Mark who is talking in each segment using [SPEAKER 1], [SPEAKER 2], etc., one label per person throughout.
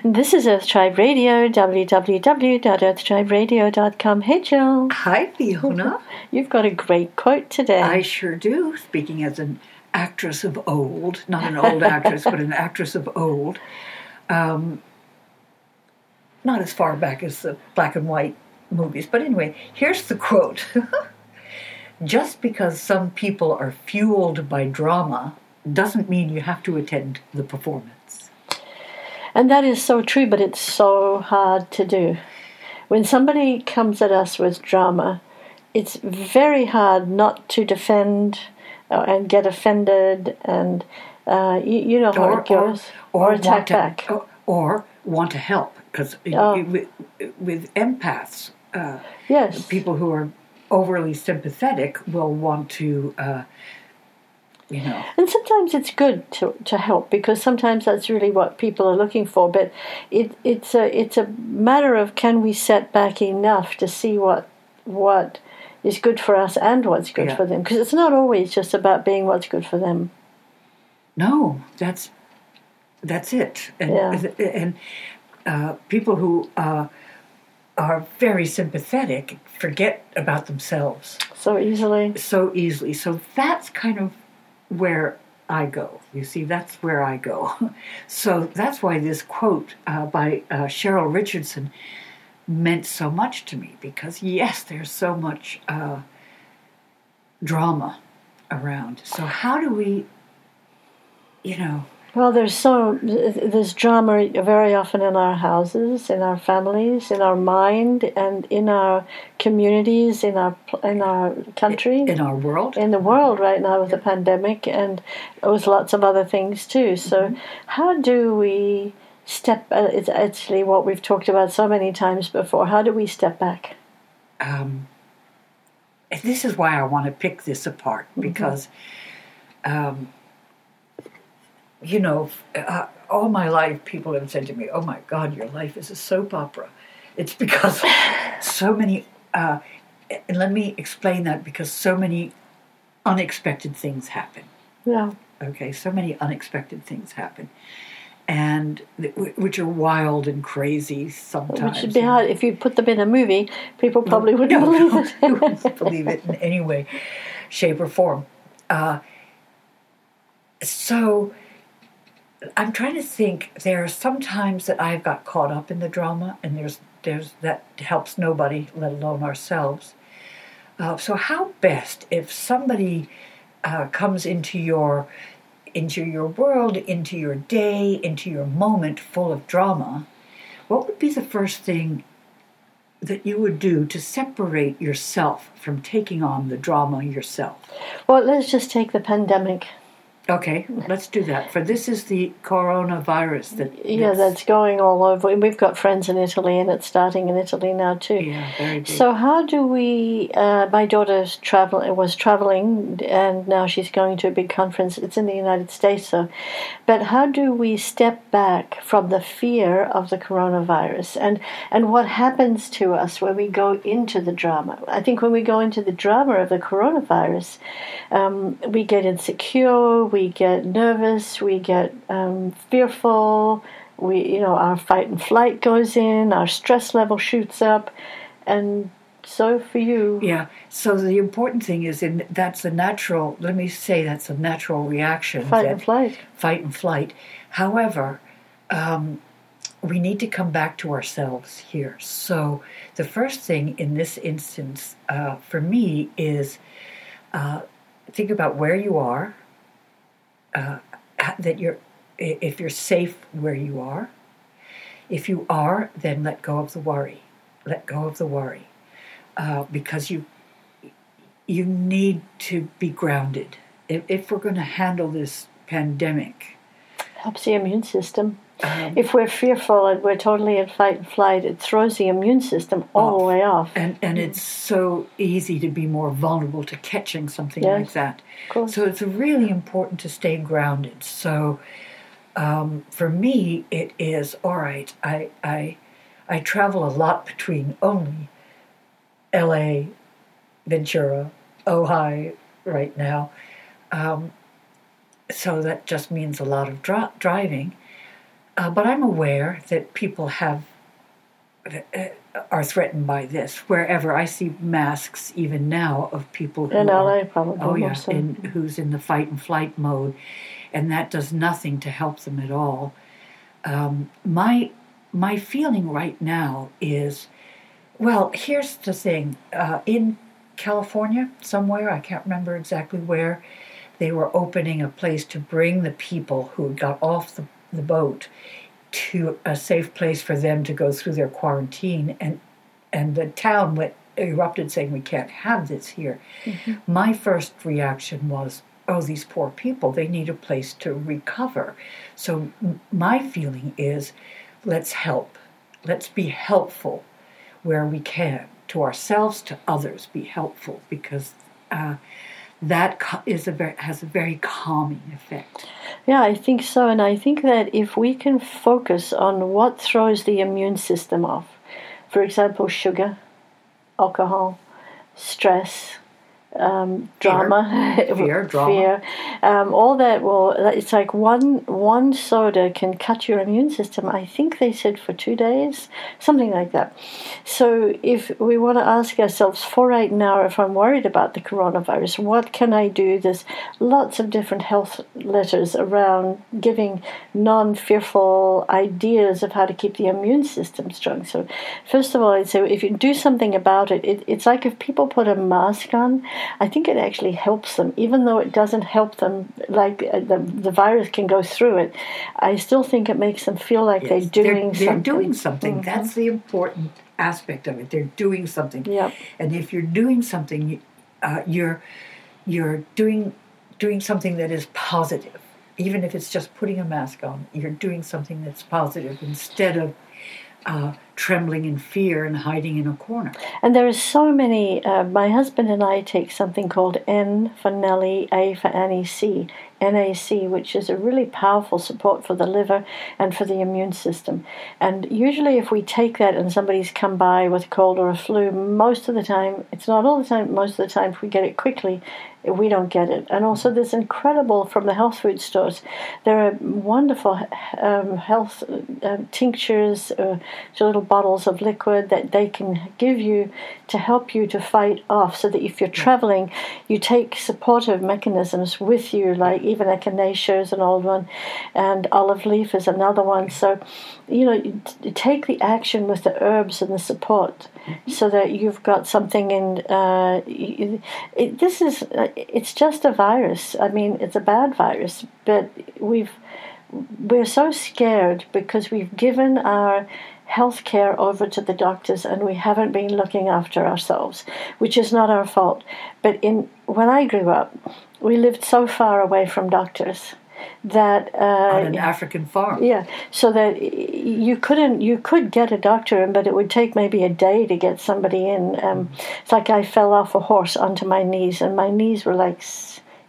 [SPEAKER 1] This is Earth Tribe Radio, www.earthtriberadio.com. Hey, Jill.
[SPEAKER 2] Hi, Fiona.
[SPEAKER 1] You've got a great quote today.
[SPEAKER 2] I sure do. Speaking as an actress of old, not an old actress, but an actress of old. Um, not as far back as the black and white movies, but anyway, here's the quote Just because some people are fueled by drama doesn't mean you have to attend the performance.
[SPEAKER 1] And that is so true, but it's so hard to do. When somebody comes at us with drama, it's very hard not to defend uh, and get offended and uh, you, you, know how
[SPEAKER 2] or,
[SPEAKER 1] it goes.
[SPEAKER 2] Or, or,
[SPEAKER 1] or attack
[SPEAKER 2] to,
[SPEAKER 1] back.
[SPEAKER 2] Or, or, want to help. Because
[SPEAKER 1] Oh.
[SPEAKER 2] with, with empaths, uh,
[SPEAKER 1] yes.
[SPEAKER 2] people who are overly sympathetic will want to, uh, you know.
[SPEAKER 1] And sometimes it's good to, to help because sometimes that's really what people are looking for. But it, it's a it's a matter of can we set back enough to see what what is good for us and what's good
[SPEAKER 2] Yeah.
[SPEAKER 1] for them because it's not always just about being what's good for them.
[SPEAKER 2] No, that's that's it. And
[SPEAKER 1] Yeah.
[SPEAKER 2] and uh, people who uh, are very sympathetic forget about themselves
[SPEAKER 1] So easily.
[SPEAKER 2] so easily. So that's kind of where I go. You see, that's where I go. So that's why this quote uh, by uh, Cheryl Richardson meant so much to me because yes, there's so much uh, drama around. So how do we, you know?
[SPEAKER 1] Well, there's so there's drama very often in our houses, in our families, in our mind, and in our communities, in our in our country.
[SPEAKER 2] in our world.
[SPEAKER 1] in the world right now with the pandemic and with lots of other things too. So, how do we step? Uh, it's actually what we've talked about so many times before. How do we step back?
[SPEAKER 2] um, this is why I want to pick this apart because, um, you know, uh, all my life people have said to me, "Oh my God, your life is a soap opera." It's because so many, uh, and let me explain that because so many unexpected things happen.
[SPEAKER 1] Yeah,
[SPEAKER 2] Okay, so many unexpected things happen, and which are wild and crazy sometimes.
[SPEAKER 1] which would be hard if you put them in a movie. People probably wouldn't
[SPEAKER 2] No,
[SPEAKER 1] believe
[SPEAKER 2] no,
[SPEAKER 1] it.
[SPEAKER 2] wouldn't believe it in any way, shape, or form. Uh, so I'm trying to think. There are some times that I've got caught up in the drama, and there's there's that helps nobody, let alone ourselves. Uh, so how best if somebody uh, comes into your into your world, into your day, into your moment full of drama, what would be the first thing that you would do to separate yourself from taking on the drama yourself?
[SPEAKER 1] well, let's just take the pandemic.
[SPEAKER 2] Okay, let's do that. For this is the coronavirus that
[SPEAKER 1] Yeah, that's going all over. We've got friends in Italy, and it's starting in Italy now too.
[SPEAKER 2] yeah, very big.
[SPEAKER 1] So how do we? Uh, my daughter's travel was traveling, and now she's going to a big conference. It's in the United States, so. But how do we step back from the fear of the coronavirus, and and what happens to us when we go into the drama? I think when we go into the drama of the coronavirus, um, we get insecure, we get nervous, we get um, fearful. We, you know, our fight and flight goes in, our stress level shoots up, and so for you,
[SPEAKER 2] yeah. So the important thing is, in that's a natural. Let me say that's a natural reaction.
[SPEAKER 1] fight and flight.
[SPEAKER 2] fight and flight. However, um, we need to come back to ourselves here. So, the first thing in this instance uh, for me is uh, think about where you are, uh, that you're, if you're safe where you are. If you are, then let go of the worry. Let go of the worry, uh, because you you need to be grounded. If, if we're going to handle this pandemic,
[SPEAKER 1] Helps the immune system.
[SPEAKER 2] um,
[SPEAKER 1] If we're fearful and we're totally in fight and flight, it throws the immune system all the way off.
[SPEAKER 2] and and it's so easy to be more vulnerable to catching something
[SPEAKER 1] Yes,
[SPEAKER 2] like that. So it's really important to stay grounded. So um, for me, it is all right. I I I travel a lot between only L.A., Ventura, Ojai right now. Um, so that just means a lot of dri- driving. Uh, but I'm aware that people have uh, are threatened by this. Wherever I see masks, even now, of people who
[SPEAKER 1] In
[SPEAKER 2] are,
[SPEAKER 1] LA, probably.
[SPEAKER 2] oh yeah, in, who's in the fight and flight mode, and that does nothing to help them at all. Um, my my feeling right now is, well, here's the thing: uh, in California, somewhere I can't remember exactly where, they were opening a place to bring the people who had got off the, the boat to a safe place for them to go through their quarantine. And and the town went erupted saying we can't have this here. My first reaction was oh these poor people they need a place to recover. So m- my feeling is let's help. Let's be helpful where we can to ourselves to others be helpful because uh, that is a very, has a very calming effect
[SPEAKER 1] Yeah, I think so. And I think that if we can focus on what throws the immune system off, for example, sugar, alcohol, stress, um, drama,
[SPEAKER 2] Fear, drama.
[SPEAKER 1] fear, um, all that will. It's like one one soda can cut your immune system. I think they said for two days, something like that. So if we want to ask ourselves for right now, if I'm worried about the coronavirus, what can I do? There's lots of different health letters around giving non-fearful ideas of how to keep the immune system strong. So first of all, I'd say if you do something about it, it it's like if people put a mask on. I think it actually helps them, even though it doesn't help them. Like uh, the the virus can go through it, I still think it makes them feel like
[SPEAKER 2] Yes,
[SPEAKER 1] they're doing
[SPEAKER 2] they're,
[SPEAKER 1] something.
[SPEAKER 2] doing something. That's the important aspect of it. They're doing something.
[SPEAKER 1] Yep.
[SPEAKER 2] And if you're doing something, uh, you're you're doing doing something that is positive. Even if it's just putting a mask on, you're doing something that's positive instead of uh, trembling in fear and hiding in a corner.
[SPEAKER 1] And there are so many. Uh, my husband and I take something called N for Nelly, A for Annie, C, NAC, which is a really powerful support for the liver and for the immune system. And usually, if we take that and somebody's come by with a cold or a flu, most of the time, it's not all the time, most of the time, if we get it quickly, we don't get it. And also, there's incredible from the health food stores. There are wonderful um, health uh, tinctures, uh, little bottles of liquid that they can give you to help you to fight off. So that if you're traveling, you take supportive mechanisms with you, like even echinacea is an old one, and olive leaf is another one. So, you know, you t- take the action with the herbs and the support, so that you've got something in. Uh, y- it, this is uh, it's just a virus. I mean, it's a bad virus, but we've we're so scared because we've given our health care over to the doctors and we haven't been looking after ourselves, which is not our fault. But in when I grew up, we lived so far away from doctors that uh,
[SPEAKER 2] On an African farm.
[SPEAKER 1] yeah, so that you couldn't, you could get a doctor in, but it would take maybe a day to get somebody in. Um, it's like I fell off a horse onto my knees, and my knees were like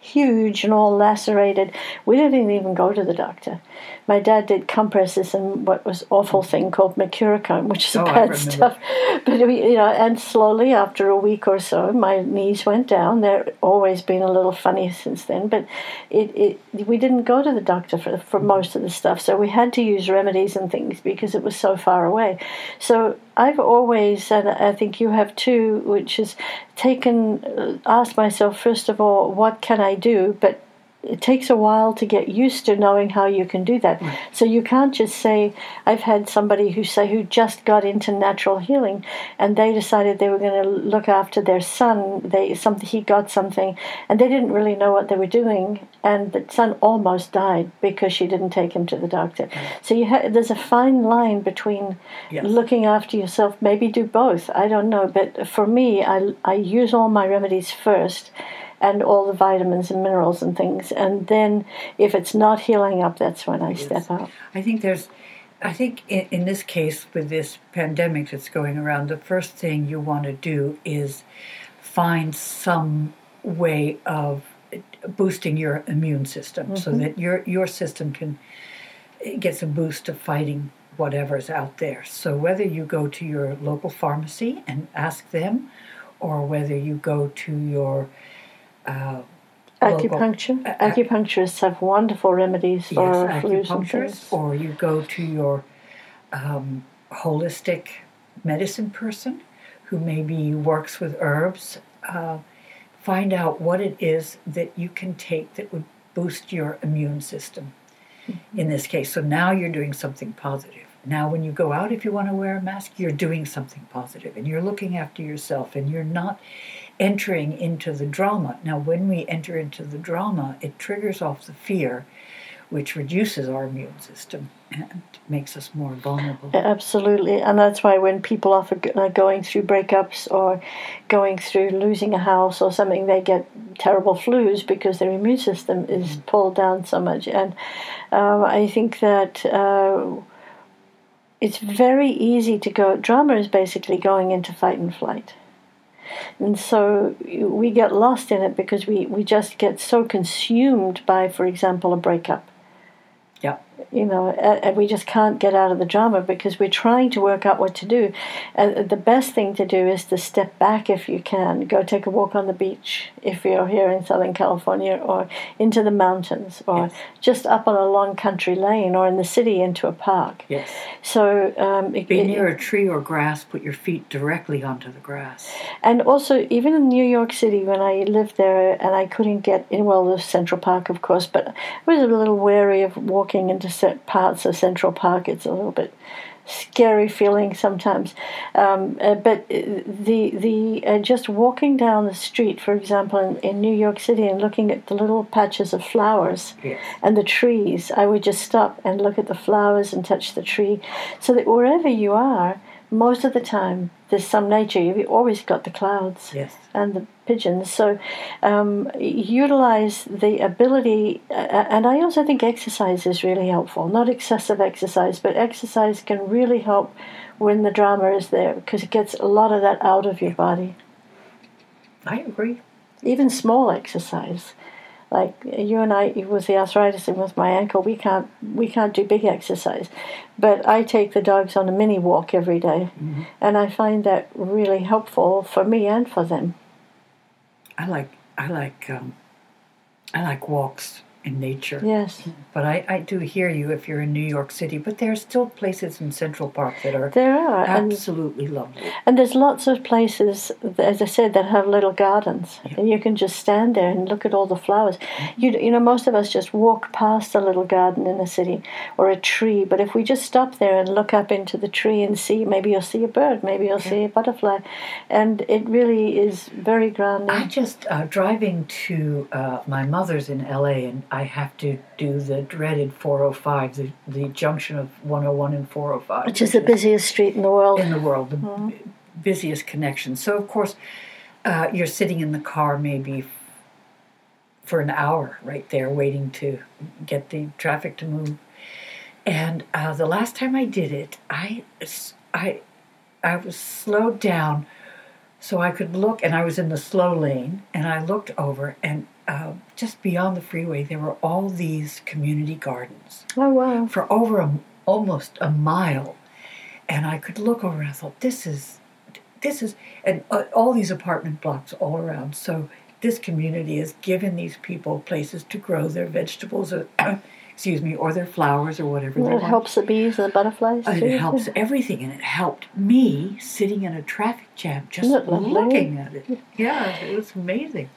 [SPEAKER 1] huge and all lacerated. We didn't even go to the doctor. My dad did compresses and what was awful thing called mercurochrome, which is
[SPEAKER 2] Oh,
[SPEAKER 1] bad stuff. But we, you know, and slowly after a week or so, my knees went down. They're always been a little funny since then, but it, it we didn't go to the doctor for for most of the stuff. So we had to use remedies and things because it was so far away. So I've always, and I think you have too, which is taken uh, asked myself first of all, what can I do? But it takes a while to get used to knowing how you can do that. So you can't just say, I've had somebody who say who just got into natural healing, and they decided they were going to look after their son. They something he got something, and they didn't really know what they were doing, and the son almost died because she didn't take him to the doctor. So you ha- there's a fine line between
[SPEAKER 2] Yes.
[SPEAKER 1] looking after yourself. Maybe do both. I don't know, but for me, I I use all my remedies first and all the vitamins and minerals and things. And then if it's not healing up, that's when I step up.
[SPEAKER 2] I think there's, I think in, in this case with this pandemic that's going around, the first thing you want to do is find some way of boosting your immune system so mm-hmm. that your your system can get some boost of fighting whatever's out there. So whether you go to your local pharmacy and ask them, or whether you go to your uh,
[SPEAKER 1] Acupuncture.
[SPEAKER 2] A- a-
[SPEAKER 1] Acupuncturists have wonderful remedies for
[SPEAKER 2] yes,
[SPEAKER 1] flus and things.
[SPEAKER 2] or you go to your um, holistic medicine person who maybe works with herbs. Uh, find out what it is that you can take that would boost your immune system in this case. So now you're doing something positive. Now, when you go out, if you want to wear a mask, you're doing something positive and you're looking after yourself and you're not entering into the drama. Now, when we enter into the drama, it triggers off the fear, which reduces our immune system and makes us more vulnerable.
[SPEAKER 1] Absolutely, and that's why when people are going through breakups or going through losing a house or something, they get terrible flus because their immune system is pulled down so much. And um, I think that uh, it's very easy to go. Drama is basically going into fight and flight. And so we get lost in it because we, we just get so consumed by, for example, a breakup. You know, and we just can't get out of the drama because we're trying to work out what to do. And the best thing to do is to step back if you can. Go take a walk on the beach if you're here in Southern California, or into the mountains, or
[SPEAKER 2] Yes.
[SPEAKER 1] just up on a long country lane, or in the city into a park.
[SPEAKER 2] Yes.
[SPEAKER 1] So um, it,
[SPEAKER 2] Be
[SPEAKER 1] it-
[SPEAKER 2] near a tree or grass, put your feet directly onto the grass.
[SPEAKER 1] And also, even in New York City, when I lived there and I couldn't get in, well, the Central Park, of course, but I was a little wary of walking into parts of Central Park. It's a little bit scary feeling sometimes. Um, uh, but uh, the the uh, just walking down the street, for example, in, in New York City, and looking at the little patches of flowers
[SPEAKER 2] Yes.
[SPEAKER 1] and the trees, I would just stop and look at the flowers and touch the tree, so that wherever you are, most of the time there's some nature. You've always got the clouds
[SPEAKER 2] Yes.
[SPEAKER 1] and the pigeons. So um, utilize the ability, uh, and I also think exercise is really helpful. Not excessive exercise, but exercise can really help when the drama is there because it gets a lot of that out of your body.
[SPEAKER 2] I agree.
[SPEAKER 1] Even small exercise. Like you and I, with the arthritis and with my ankle, we can't we can't do big exercise, but I take the dogs on a mini walk every day, and I find that really helpful for me and for them.
[SPEAKER 2] I like I like um, I like walks in nature.
[SPEAKER 1] Yes.
[SPEAKER 2] But I, I do hear you if you're in New York City. But there are still places in Central Park that are
[SPEAKER 1] There are, and,
[SPEAKER 2] absolutely lovely.
[SPEAKER 1] and there's lots of places, as I said, that have little gardens, and you can just stand there and look at all the flowers. You you know, most of us just walk past a little garden in the city or a tree, but if we just stop there and look up into the tree and see, maybe you'll see a bird, maybe you'll see a butterfly, and it really is very grounding.
[SPEAKER 2] I just uh, driving to uh, my mother's in L.A. and I have to do the dreaded 405, the, the junction of 101 and 405,
[SPEAKER 1] which is the busiest street in the world.
[SPEAKER 2] in the world, the bu- busiest connection. So of course, uh, you're sitting in the car maybe for an hour right there, waiting to get the traffic to move. And uh, the last time I did it, I, I, I was slowed down so I could look, and I was in the slow lane, and I looked over, and uh, just beyond the freeway, there were all these community gardens
[SPEAKER 1] Oh wow!
[SPEAKER 2] for over a, almost a mile, and I could look over and I thought, this is, this is, and uh, all these apartment blocks all around. So this community has given these people places to grow their vegetables, or, excuse me, or their flowers or whatever they
[SPEAKER 1] It
[SPEAKER 2] want.
[SPEAKER 1] helps the bees and the butterflies
[SPEAKER 2] it helps everything, and it helped me sitting in a traffic jam just
[SPEAKER 1] Isn't it lovely?
[SPEAKER 2] looking at it. Yeah, it was amazing.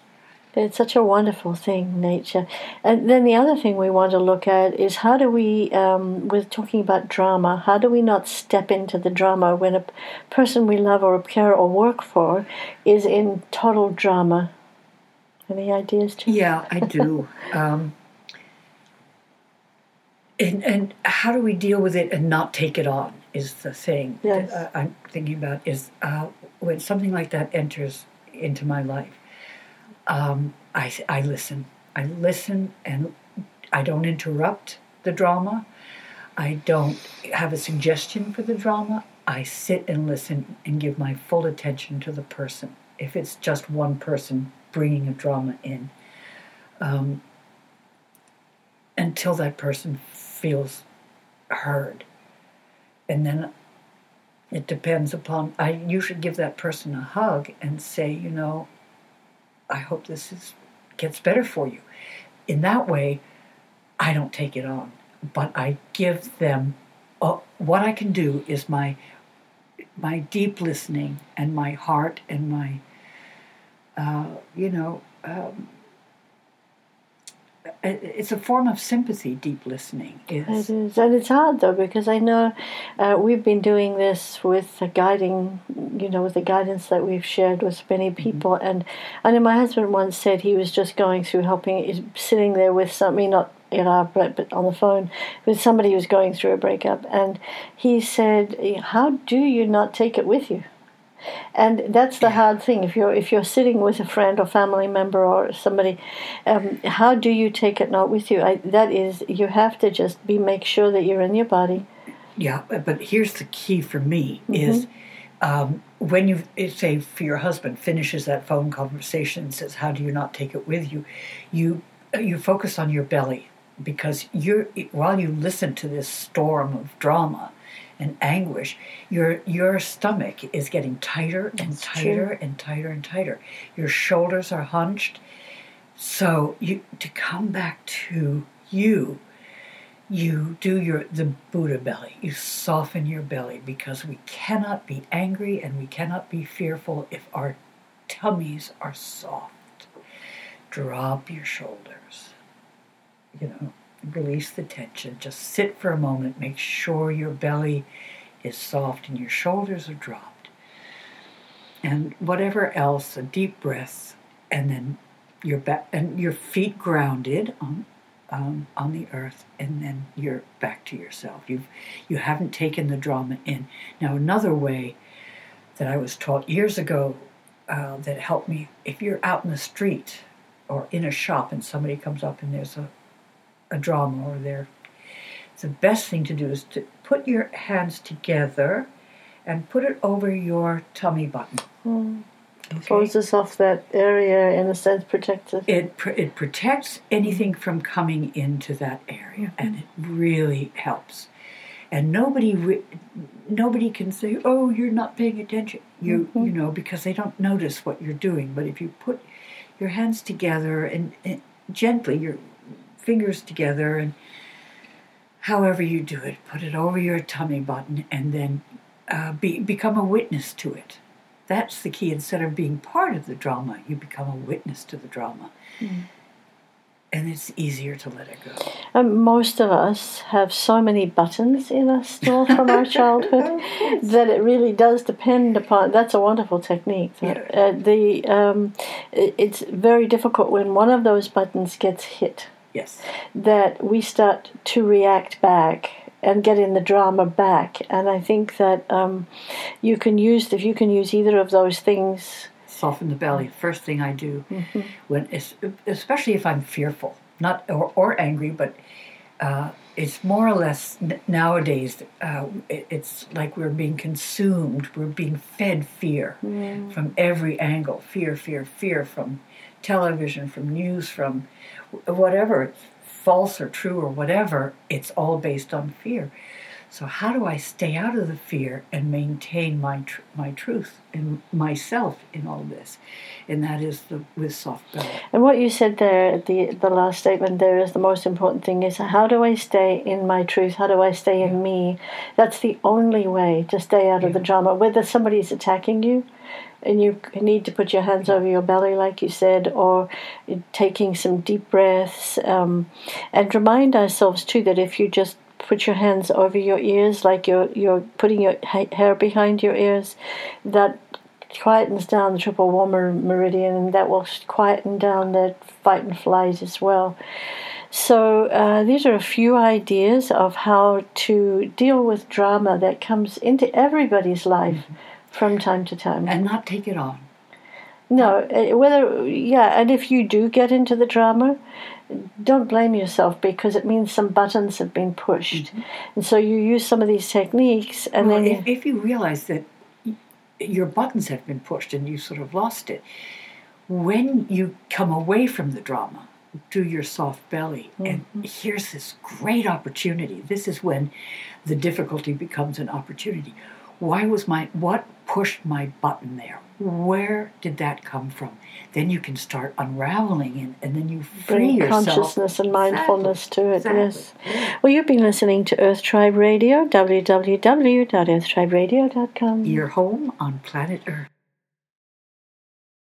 [SPEAKER 1] It's such a wonderful thing, nature. And then the other thing we want to look at is how do we, um, with talking about drama, how do we not step into the drama when a person we love or care or work for is in total drama? Any ideas, Jim?
[SPEAKER 2] Yeah, I do. um, and and how do we deal with it and not take it on is the thing
[SPEAKER 1] Yes.
[SPEAKER 2] that uh, I'm thinking about. Is uh, when something like that enters into my life, um, I I listen. I listen and I don't interrupt the drama. I don't have a suggestion for the drama. I sit and listen and give my full attention to the person. If it's just one person bringing a drama in, um, until that person feels heard. And then it depends upon, I usually give that person a hug and say, you know, I hope this is gets better for you. In that way, I don't take it on, but I give them uh, what I can do is my my deep listening and my heart and my uh, you know um, it's a form of sympathy. Deep listening is.
[SPEAKER 1] It is, and it's hard though because I know uh, we've been doing this with the guiding, you know, with the guidance that we've shared with many mm-hmm. people. Mm-hmm. And I know my husband once said he was just going through helping, sitting there with somebody, not in our but on the phone with somebody who was going through a breakup, and he said, "How do you not take it with you?" And that's the hard thing. If you're if you're sitting with a friend or family member or somebody um, how do you take it not with you? I, that is you have to just be make sure that you're in your body.
[SPEAKER 2] Yeah but here's the key for me mm-hmm. is um, when you say for your husband finishes that phone conversation and says how do you not take it with you? You you focus on your belly because you're while you listen to this storm of drama and anguish, your your stomach is getting tighter and That's tighter true. and tighter and tighter. Your shoulders are hunched. So you to come back to you, you do your the Buddha belly. You soften your belly because we cannot be angry and we cannot be fearful if our tummies are soft. Drop your shoulders. You know, release the tension. Just sit for a moment. Make sure your belly is soft and your shoulders are dropped. And whatever else, a deep breath, and then your back and your feet grounded on um, on the earth, and then you're back to yourself. You've you haven't taken the drama in. Now another way that I was taught years ago uh, that helped me: if you're out in the street or in a shop and somebody comes up and there's a a drama or there. The best thing to do is to put your hands together and put it over your tummy button.
[SPEAKER 1] Mm. Okay. Closes off that area, in a sense, protects it.
[SPEAKER 2] It, it protects anything from coming into that area, mm-hmm. and it really helps. And nobody re- nobody can say, "Oh, you're not paying attention." You mm-hmm. you know because they don't notice what you're doing. But if you put your hands together and, and gently, you're fingers together and however you do it, put it over your tummy button and then uh, be, become a witness to it. That's the key. Instead of being part of the drama, you become a witness to the drama. Mm. And it's easier to let it go.
[SPEAKER 1] Um, most of us have so many buttons in us still from our childhood that it really does depend upon. That's a wonderful technique. Yeah. Uh, the um, it, it's very difficult when one of those buttons gets hit
[SPEAKER 2] Yes.
[SPEAKER 1] That we start to react back and get in the drama back. And I think that um, you can use if you can use either of those things.
[SPEAKER 2] Soften the belly. First thing I do mm-hmm. when, especially if I'm fearful, not or, or angry, but uh, it's more or less nowadays. Uh, it's like we're being consumed. We're being fed fear mm. from every angle. Fear, fear, fear from television, from news, from whatever, false or true or whatever, it's all based on fear. So how do I stay out of the fear and maintain my tr- my truth and myself in all this? And that is the with soft belly.
[SPEAKER 1] And what you said there, the the last statement there is the most important thing is how do I stay in my truth? How do I stay in me? That's the only way to stay out yeah. of the drama. Whether somebody's attacking you, and you need to put your hands over your belly, like you said, or taking some deep breaths. Um, and remind ourselves too that if you just put your hands over your ears, like you're you're putting your hair behind your ears, that quietens down the triple warmer meridian, and that will quieten down the fight and flight as well. So, uh, these are a few ideas of how to deal with drama that comes into everybody's life. Mm-hmm from time to time.
[SPEAKER 2] And not take it on.
[SPEAKER 1] No, uh, whether, yeah, and if you do get into the drama, don't blame yourself because it means some buttons have been pushed. Mm-hmm. And so you use some of these techniques, and well,
[SPEAKER 2] then. If, if you realize that your buttons have been pushed and you sort of lost it, when you come away from the drama, do your soft belly, mm-hmm. and here's this great opportunity. This is when the difficulty becomes an opportunity. Why was my what pushed my button there? Where did that come from? Then you can start unraveling and, and then you free
[SPEAKER 1] Bring
[SPEAKER 2] yourself.
[SPEAKER 1] consciousness and mindfulness to it,
[SPEAKER 2] Exactly.
[SPEAKER 1] yes. Well, you've been listening to Earth Tribe Radio, www.earthtriberadio.com.
[SPEAKER 2] Your home on planet Earth.